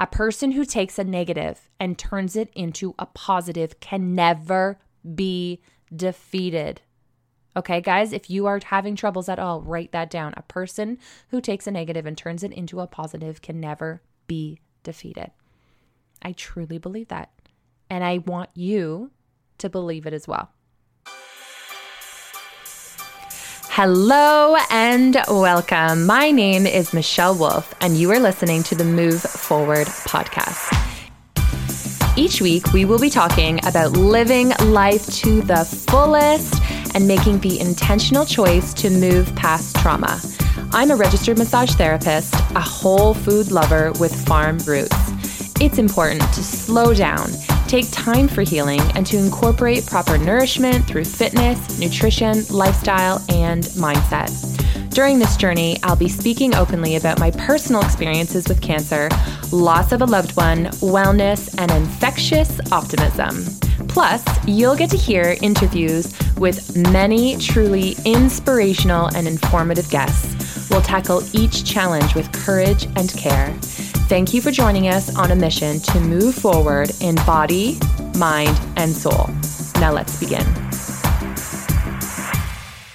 A person who takes a negative and turns it into a positive can never be defeated. Okay, guys, if you are having troubles at all, write that down. A person who takes a negative and turns it into a positive can never be defeated. I truly believe that. And I want you to believe it as well. Hello and welcome. My name is Michelle Wolf, and you are listening to the Move Forward podcast. Each week, we will be talking about living life to the fullest and making the intentional choice to move past trauma. I'm a registered massage therapist, a whole food lover with farm roots. It's important to slow down, take time for healing, and to incorporate proper nourishment through fitness, nutrition, lifestyle, and mindset. During this journey, I'll be speaking openly about my personal experiences with cancer, loss of a loved one, wellness, and infectious optimism. Plus, you'll get to hear interviews with many truly inspirational and informative guests. We'll tackle each challenge with courage and care. Thank you for joining us on a mission to move forward in body, mind, and soul. Now let's begin.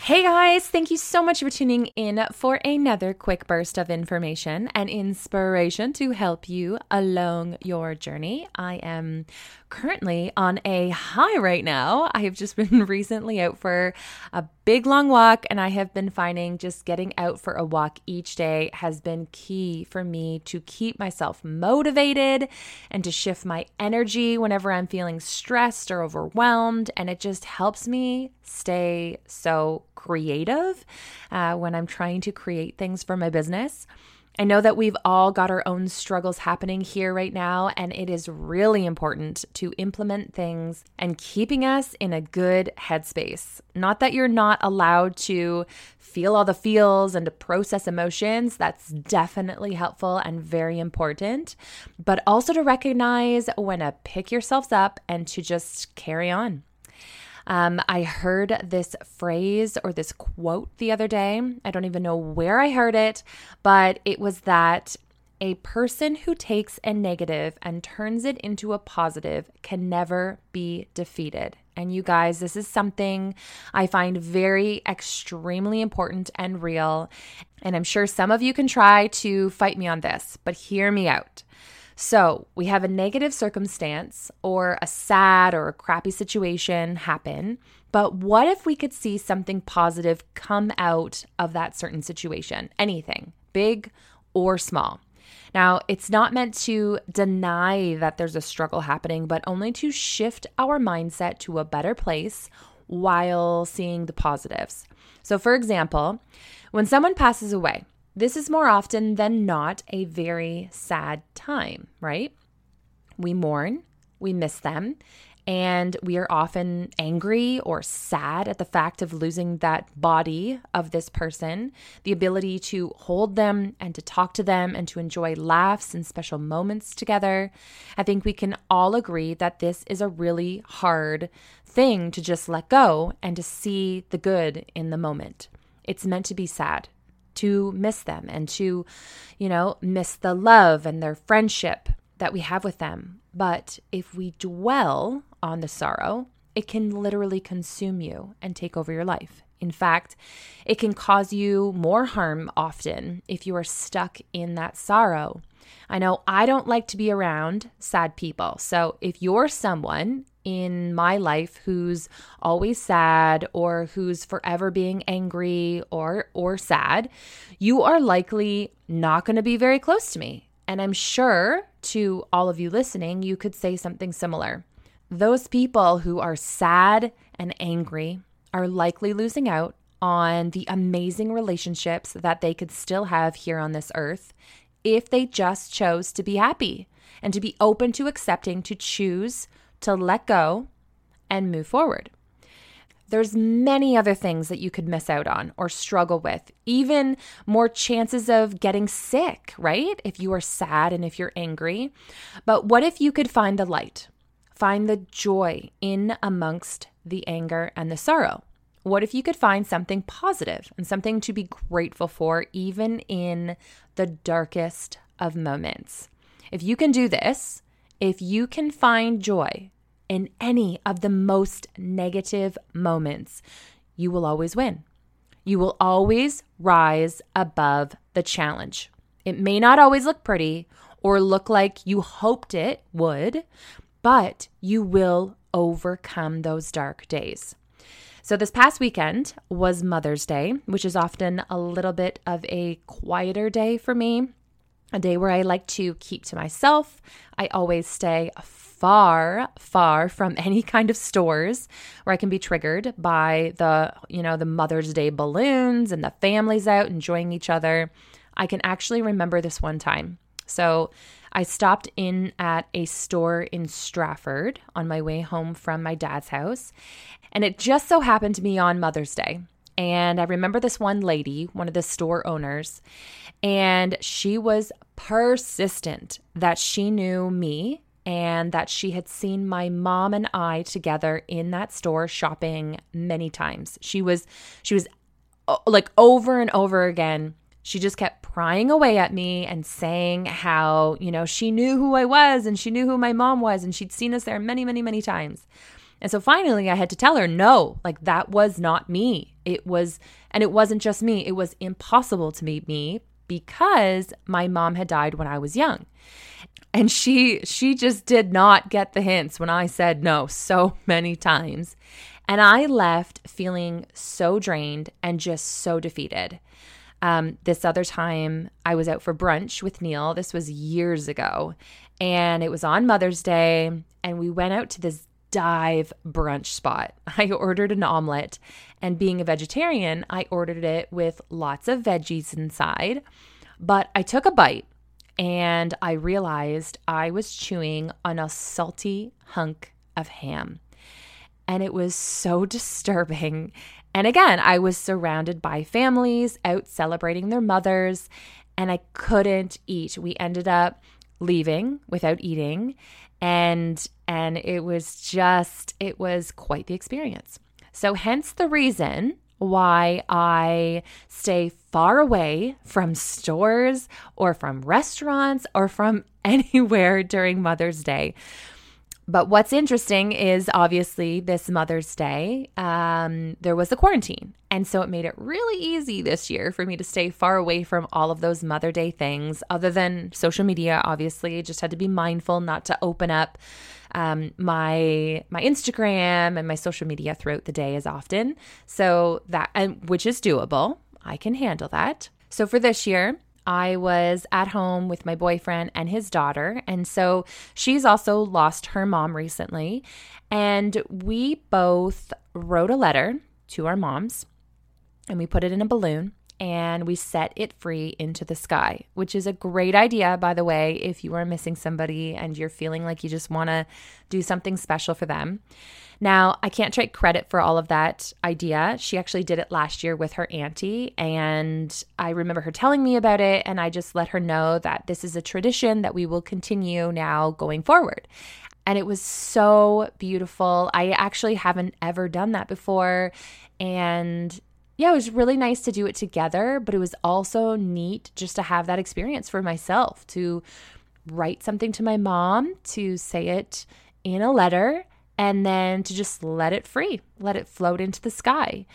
Hey guys, thank you so much for tuning in for another quick burst of information and inspiration to help you along your journey. I am currently on a high right now. I have just been recently out for a big long walk, and I have been finding just getting out for a walk each day has been key for me to keep myself motivated and to shift my energy whenever I'm feeling stressed or overwhelmed. And it just helps me stay so creative uh, when I'm trying to create things for my business. I know that we've all got our own struggles happening here right now, and it is really important to implement things and keeping us in a good headspace. Not that you're not allowed to feel all the feels and to process emotions, that's definitely helpful and very important, but also to recognize when to pick yourselves up and to just carry on. Um, I heard this phrase or this quote the other day. I don't even know where I heard it, but it was that a person who takes a negative and turns it into a positive can never be defeated. And you guys, this is something I find very extremely important and real. And I'm sure some of you can try to fight me on this, but hear me out. So we have a negative circumstance or a sad or a crappy situation happen. But what if we could see something positive come out of that certain situation? Anything, big or small. Now, it's not meant to deny that there's a struggle happening, but only to shift our mindset to a better place while seeing the positives. So, for example, when someone passes away, this is more often than not a very sad time, right? We mourn, we miss them, and we are often angry or sad at the fact of losing that body of this person, the ability to hold them and to talk to them and to enjoy laughs and special moments together. I think we can all agree that this is a really hard thing to just let go and to see the good in the moment. It's meant to be sad to miss them and to, you know, miss the love and their friendship that we have with them. But if we dwell on the sorrow, it can literally consume you and take over your life. In fact, it can cause you more harm often if you are stuck in that sorrow. I know I don't like to be around sad people. So if you're someone in my life who's always sad or who's forever being angry or or sad, you are likely not going to be very close to me. And I'm sure to all of you listening, you could say something similar. Those people who are sad and angry are likely losing out on the amazing relationships that they could still have here on this earth if they just chose to be happy and to be open to accepting to choose to let go and move forward. There's many other things that you could miss out on or struggle with, even more chances of getting sick, right? If you are sad and if you're angry. But what if you could find the light? Find the joy in amongst the anger and the sorrow. What if you could find something positive and something to be grateful for, even in the darkest of moments? If you can do this, if you can find joy in any of the most negative moments, you will always win. You will always rise above the challenge. It may not always look pretty or look like you hoped it would, but you will overcome those dark days. So, this past weekend was Mother's Day, which is often a little bit of a quieter day for me, a day where I like to keep to myself. I always stay far, far from any kind of stores where I can be triggered by the, you know, the Mother's Day balloons and the families out enjoying each other. I can actually remember this one time. So, I stopped in at a store in Stratford on my way home from my dad's house, and it just so happened to be on Mother's Day. And I remember this one lady, one of the store owners, and she was persistent that she knew me and that she had seen my mom and I together in that store shopping many times. She was she was uh, like over and over again she just kept prying away at me and saying how, you know, she knew who I was and she knew who my mom was and she'd seen us there many, many, many times. And so finally I had to tell her, no, like that was not me. It was, and it wasn't just me, it was impossible to be me because my mom had died when I was young. And she she just did not get the hints when I said no so many times. And I left feeling so drained and just so defeated. Um, this other time, I was out for brunch with Neil. This was years ago. And it was on Mother's Day. And we went out to this dive brunch spot. I ordered an omelet. And being a vegetarian, I ordered it with lots of veggies inside. But I took a bite and I realized I was chewing on a salty hunk of ham. And it was so disturbing and again, I was surrounded by families out celebrating their mothers, and I couldn't eat. We ended up leaving without eating, and and it was just it was quite the experience. So hence the reason why I stay far away from stores or from restaurants or from anywhere during Mother's Day but what's interesting is obviously this Mother's Day, um, there was a quarantine. And so it made it really easy this year for me to stay far away from all of those Mother Day things, other than social media, obviously. Just had to be mindful not to open up um, my my Instagram and my social media throughout the day as often. So that and which is doable. I can handle that. So for this year, I was at home with my boyfriend and his daughter. And so she's also lost her mom recently. And we both wrote a letter to our moms and we put it in a balloon and we set it free into the sky, which is a great idea, by the way, if you are missing somebody and you're feeling like you just want to do something special for them. Now, I can't take credit for all of that idea. She actually did it last year with her auntie, and I remember her telling me about it, and I just let her know that this is a tradition that we will continue now going forward. And it was so beautiful. I actually haven't ever done that before. And yeah, it was really nice to do it together, but it was also neat just to have that experience for myself to write something to my mom, to say it in a letter, and then to just let it free, let it float into the sky.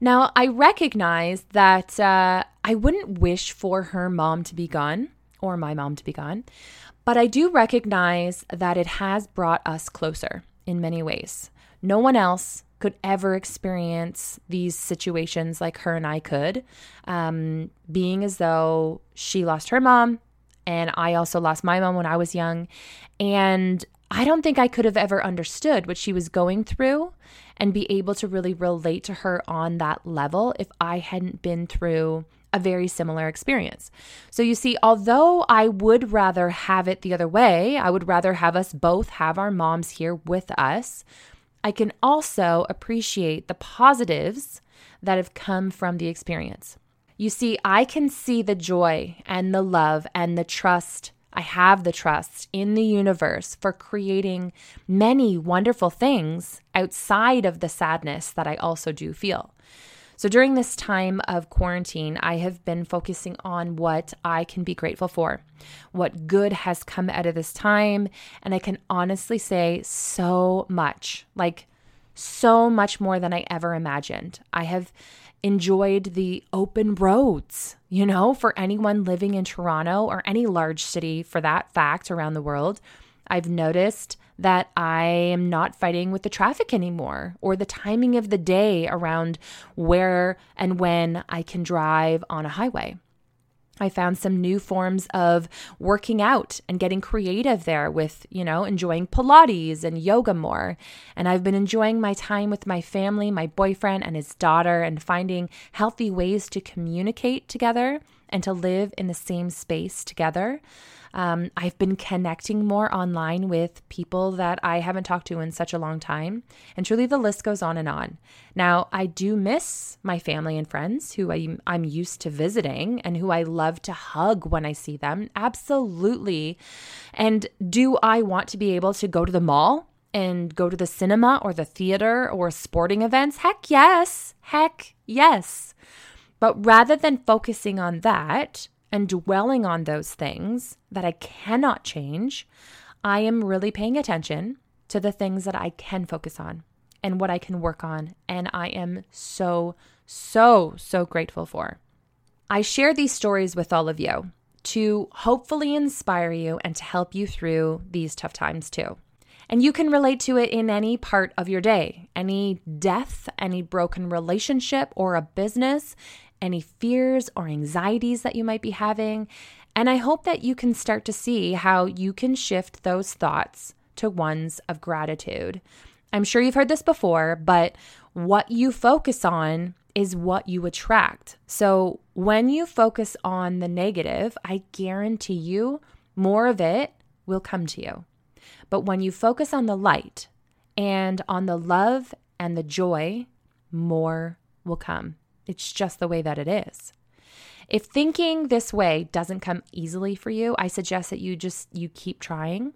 Now, I recognize that uh, I wouldn't wish for her mom to be gone or my mom to be gone, but I do recognize that it has brought us closer in many ways. No one else could ever experience these situations like her and I could, um, being as though she lost her mom and I also lost my mom when I was young. And I don't think I could have ever understood what she was going through and be able to really relate to her on that level if I hadn't been through a very similar experience. So, you see, although I would rather have it the other way, I would rather have us both have our moms here with us, I can also appreciate the positives that have come from the experience. You see, I can see the joy and the love and the trust I have the trust in the universe for creating many wonderful things outside of the sadness that I also do feel. So during this time of quarantine, I have been focusing on what I can be grateful for, what good has come out of this time. And I can honestly say so much like, so much more than I ever imagined. I have enjoyed the open roads, you know, for anyone living in Toronto or any large city for that fact around the world. I've noticed that I am not fighting with the traffic anymore or the timing of the day around where and when I can drive on a highway. I found some new forms of working out and getting creative there with, you know, enjoying Pilates and yoga more. And I've been enjoying my time with my family, my boyfriend and his daughter, and finding healthy ways to communicate together and to live in the same space together. Um, I've been connecting more online with people that I haven't talked to in such a long time. And truly, the list goes on and on. Now, I do miss my family and friends who I, I'm used to visiting and who I love to hug when I see them. Absolutely. And do I want to be able to go to the mall? and go to the cinema or the theater or sporting events? Heck yes. Heck yes. But rather than focusing on that, and dwelling on those things that I cannot change, I am really paying attention to the things that I can focus on and what I can work on. And I am so, so, so grateful for. I share these stories with all of you to hopefully inspire you and to help you through these tough times too. And you can relate to it in any part of your day any death, any broken relationship or a business, any fears or anxieties that you might be having. And I hope that you can start to see how you can shift those thoughts to ones of gratitude. I'm sure you've heard this before, but what you focus on is what you attract. So when you focus on the negative, I guarantee you more of it will come to you. But when you focus on the light and on the love and the joy, more will come. It's just the way that it is. If thinking this way doesn't come easily for you, I suggest that you just you keep trying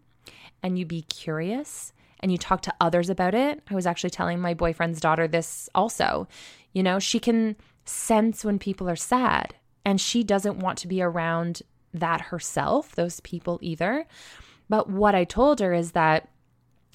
and you be curious and you talk to others about it. I was actually telling my boyfriend's daughter this also. You know, she can sense when people are sad and she doesn't want to be around that herself, those people either. But what I told her is that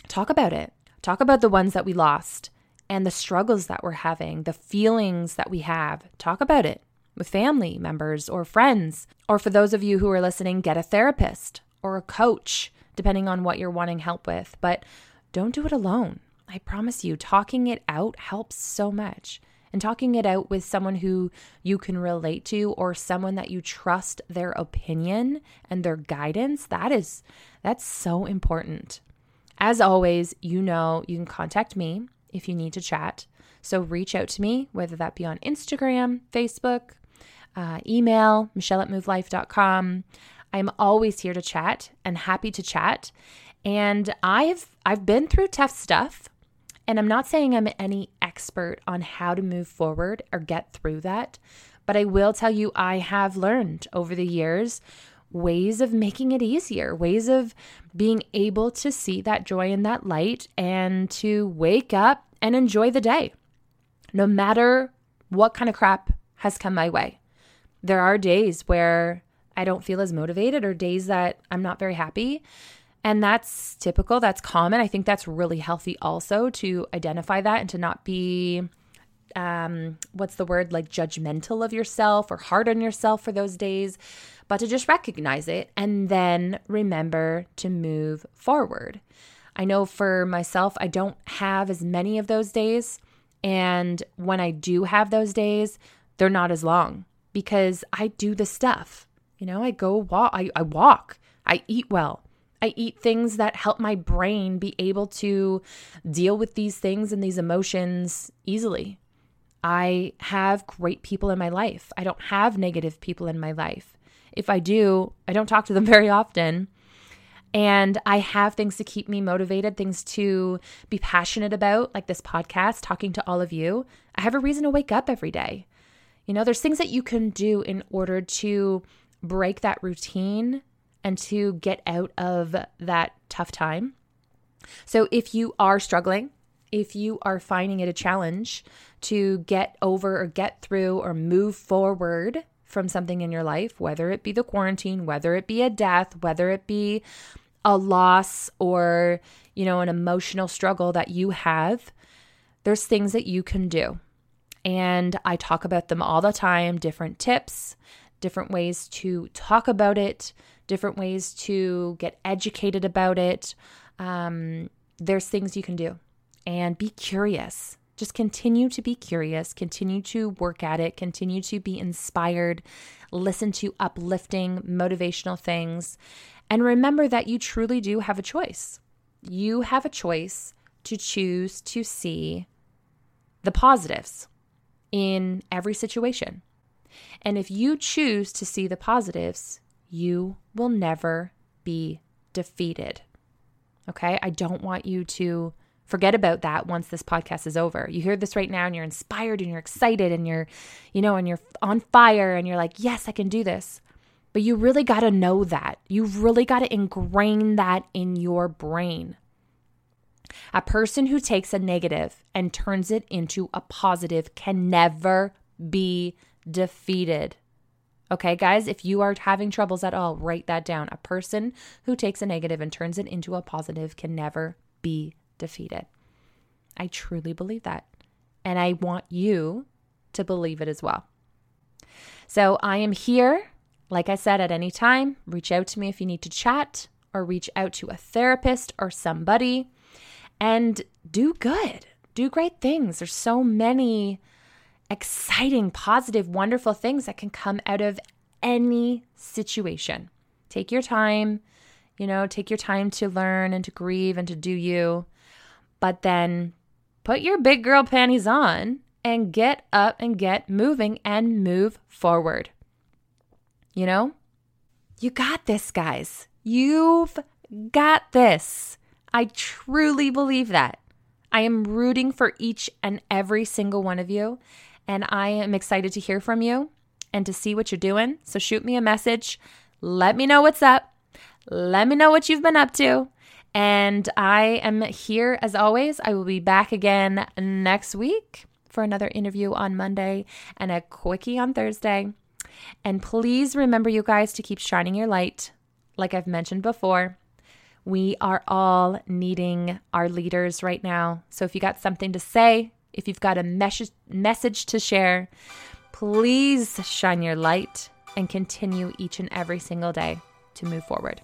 talk about it. Talk about the ones that we lost and the struggles that we're having, the feelings that we have. Talk about it with family members or friends. Or for those of you who are listening, get a therapist or a coach, depending on what you're wanting help with. But don't do it alone. I promise you, talking it out helps so much. And talking it out with someone who you can relate to or someone that you trust their opinion and their guidance, that is that's so important. As always, you know, you can contact me if you need to chat. So reach out to me, whether that be on Instagram, Facebook, uh, email, michelle at movelife.com. I'm always here to chat and happy to chat. And I've I've been through tough stuff. And I'm not saying I'm any expert on how to move forward or get through that, but I will tell you I have learned over the years ways of making it easier, ways of being able to see that joy and that light and to wake up and enjoy the day, no matter what kind of crap has come my way. There are days where I don't feel as motivated or days that I'm not very happy. And that's typical, that's common. I think that's really healthy also to identify that and to not be um what's the word like judgmental of yourself or hard on yourself for those days but to just recognize it and then remember to move forward. I know for myself, I don't have as many of those days. And when I do have those days, they're not as long because I do the stuff. You know, I go walk, I, I walk, I eat well. I eat things that help my brain be able to deal with these things and these emotions easily. I have great people in my life. I don't have negative people in my life. If I do, I don't talk to them very often. And I have things to keep me motivated, things to be passionate about, like this podcast, talking to all of you. I have a reason to wake up every day. You know, there's things that you can do in order to break that routine and to get out of that tough time. So if you are struggling, if you are finding it a challenge to get over or get through or move forward from something in your life, whether it be the quarantine, whether it be a death, whether it be a loss or, you know, an emotional struggle that you have, there's things that you can do. And I talk about them all the time different tips, different ways to talk about it, different ways to get educated about it. Um, there's things you can do. And be curious. Just continue to be curious, continue to work at it, continue to be inspired, listen to uplifting, motivational things, and remember that you truly do have a choice. You have a choice to choose to see the positives in every situation. And if you choose to see the positives, you will never be defeated. Okay? I don't want you to forget about that once this podcast is over. You hear this right now and you're inspired and you're excited and you're, you know, and you're on fire and you're like, yes, I can do this. But you really got to know that. You've really got to ingrain that in your brain. A person who takes a negative and turns it into a positive can never be defeated. Okay, guys, if you are having troubles at all, write that down. A person who takes a negative and turns it into a positive can never be defeated. I truly believe that. And I want you to believe it as well. So I am here, like I said, at any time. Reach out to me if you need to chat or reach out to a therapist or somebody and do good. Do great things. There's so many exciting, positive, wonderful things that can come out of any situation. Take your time, you know, take your time to learn and to grieve and to do you but then put your big girl panties on and get up and get moving and move forward. You know, you got this, guys. You've got this. I truly believe that. I am rooting for each and every single one of you, and I am excited to hear from you and to see what you're doing. So shoot me a message. Let me know what's up. Let me know what you've been up to. And I am here as always. I will be back again next week for another interview on Monday and a quickie on Thursday. And please remember, you guys, to keep shining your light. Like I've mentioned before, we are all needing our leaders right now. So if you got something to say, if you've got a mes- message to share, please shine your light and continue each and every single day to move forward.